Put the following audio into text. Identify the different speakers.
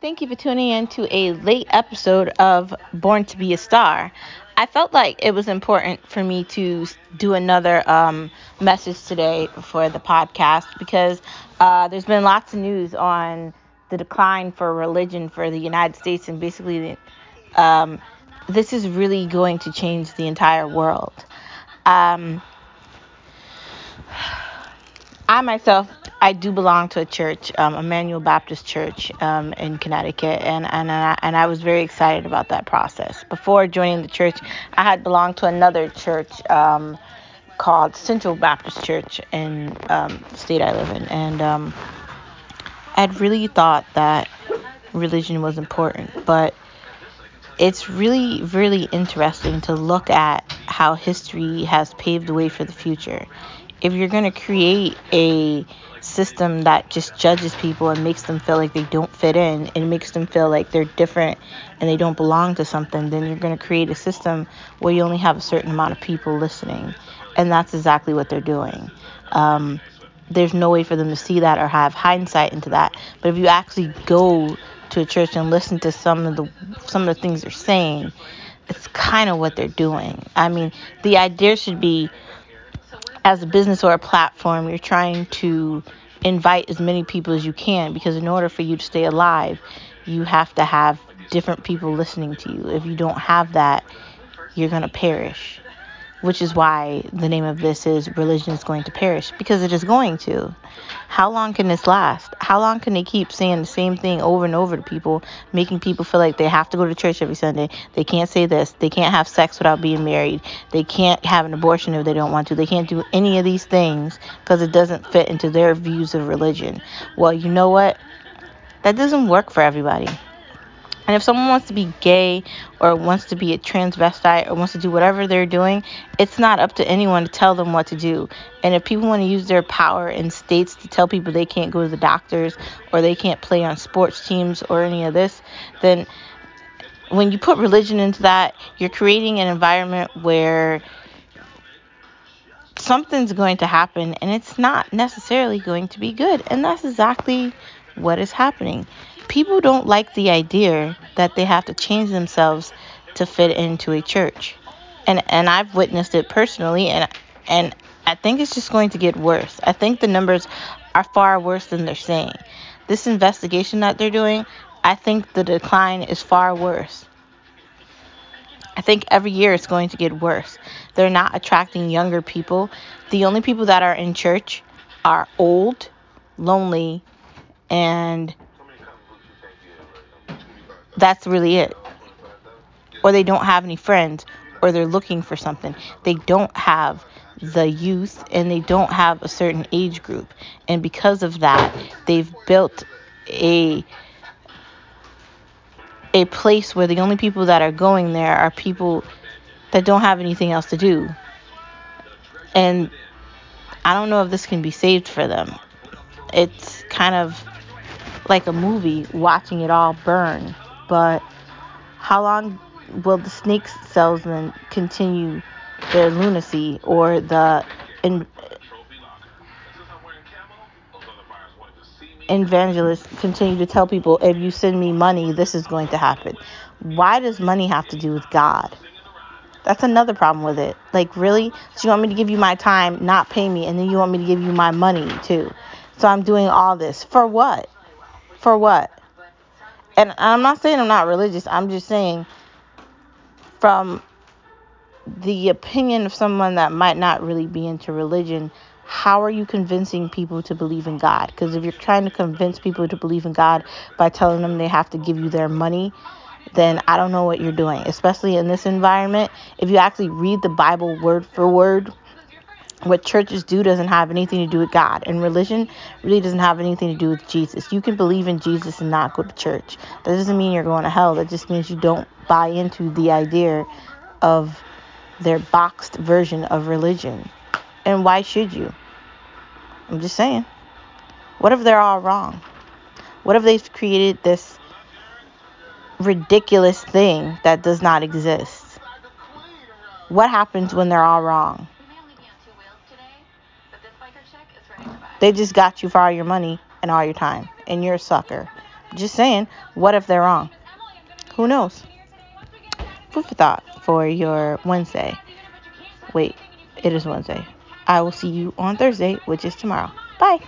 Speaker 1: Thank you for tuning in to a late episode of Born to Be a Star. I felt like it was important for me to do another um, message today for the podcast because uh, there's been lots of news on the decline for religion for the United States, and basically, um, this is really going to change the entire world. Um, I myself, I do belong to a church, um, Emmanuel Baptist Church um, in Connecticut, and and I, and I was very excited about that process. Before joining the church, I had belonged to another church um, called Central Baptist Church in um, the state I live in, and um, I'd really thought that religion was important, but it's really really interesting to look at how history has paved the way for the future if you're going to create a system that just judges people and makes them feel like they don't fit in and makes them feel like they're different and they don't belong to something, then you're going to create a system where you only have a certain amount of people listening. And that's exactly what they're doing. Um, there's no way for them to see that or have hindsight into that. But if you actually go to a church and listen to some of the some of the things they're saying, it's kind of what they're doing. I mean, the idea should be as a business or a platform, you're trying to invite as many people as you can because in order for you to stay alive, you have to have different people listening to you. If you don't have that, you're going to perish which is why the name of this is religion is going to perish because it is going to. How long can this last? How long can they keep saying the same thing over and over to people making people feel like they have to go to church every sunday? They can't say this. They can't have sex without being married. They can't have an abortion if they don't want to. They can't do any of these things because it doesn't fit into their views of religion. Well you know what? That doesn't work for everybody and if someone wants to be gay or wants to be a transvestite or wants to do whatever they're doing, it's not up to anyone to tell them what to do. And if people want to use their power in states to tell people they can't go to the doctors or they can't play on sports teams or any of this, then when you put religion into that, you're creating an environment where something's going to happen and it's not necessarily going to be good. And that's exactly what is happening people don't like the idea that they have to change themselves to fit into a church. And and I've witnessed it personally and and I think it's just going to get worse. I think the numbers are far worse than they're saying. This investigation that they're doing, I think the decline is far worse. I think every year it's going to get worse. They're not attracting younger people. The only people that are in church are old, lonely, and that's really it. Or they don't have any friends, or they're looking for something. They don't have the youth and they don't have a certain age group. And because of that, they've built a a place where the only people that are going there are people that don't have anything else to do. And I don't know if this can be saved for them. It's kind of like a movie watching it all burn but how long will the snake salesman continue their lunacy or the in, evangelist continue to tell people if you send me money this is going to happen. Why does money have to do with god? That's another problem with it. Like really? So you want me to give you my time not pay me and then you want me to give you my money too. So i'm doing all this. For what? For what and I'm not saying I'm not religious. I'm just saying from the opinion of someone that might not really be into religion, how are you convincing people to believe in God? Because if you're trying to convince people to believe in God by telling them they have to give you their money, then I don't know what you're doing, especially in this environment. If you actually read the Bible word for word, what churches do doesn't have anything to do with God, and religion really doesn't have anything to do with Jesus. You can believe in Jesus and not go to church. That doesn't mean you're going to hell. That just means you don't buy into the idea of their boxed version of religion. And why should you? I'm just saying. What if they're all wrong? What if they've created this ridiculous thing that does not exist? What happens when they're all wrong? They just got you for all your money and all your time, and you're a sucker. Just saying, what if they're wrong? Who knows? Food for thought for your Wednesday. Wait, it is Wednesday. I will see you on Thursday, which is tomorrow. Bye.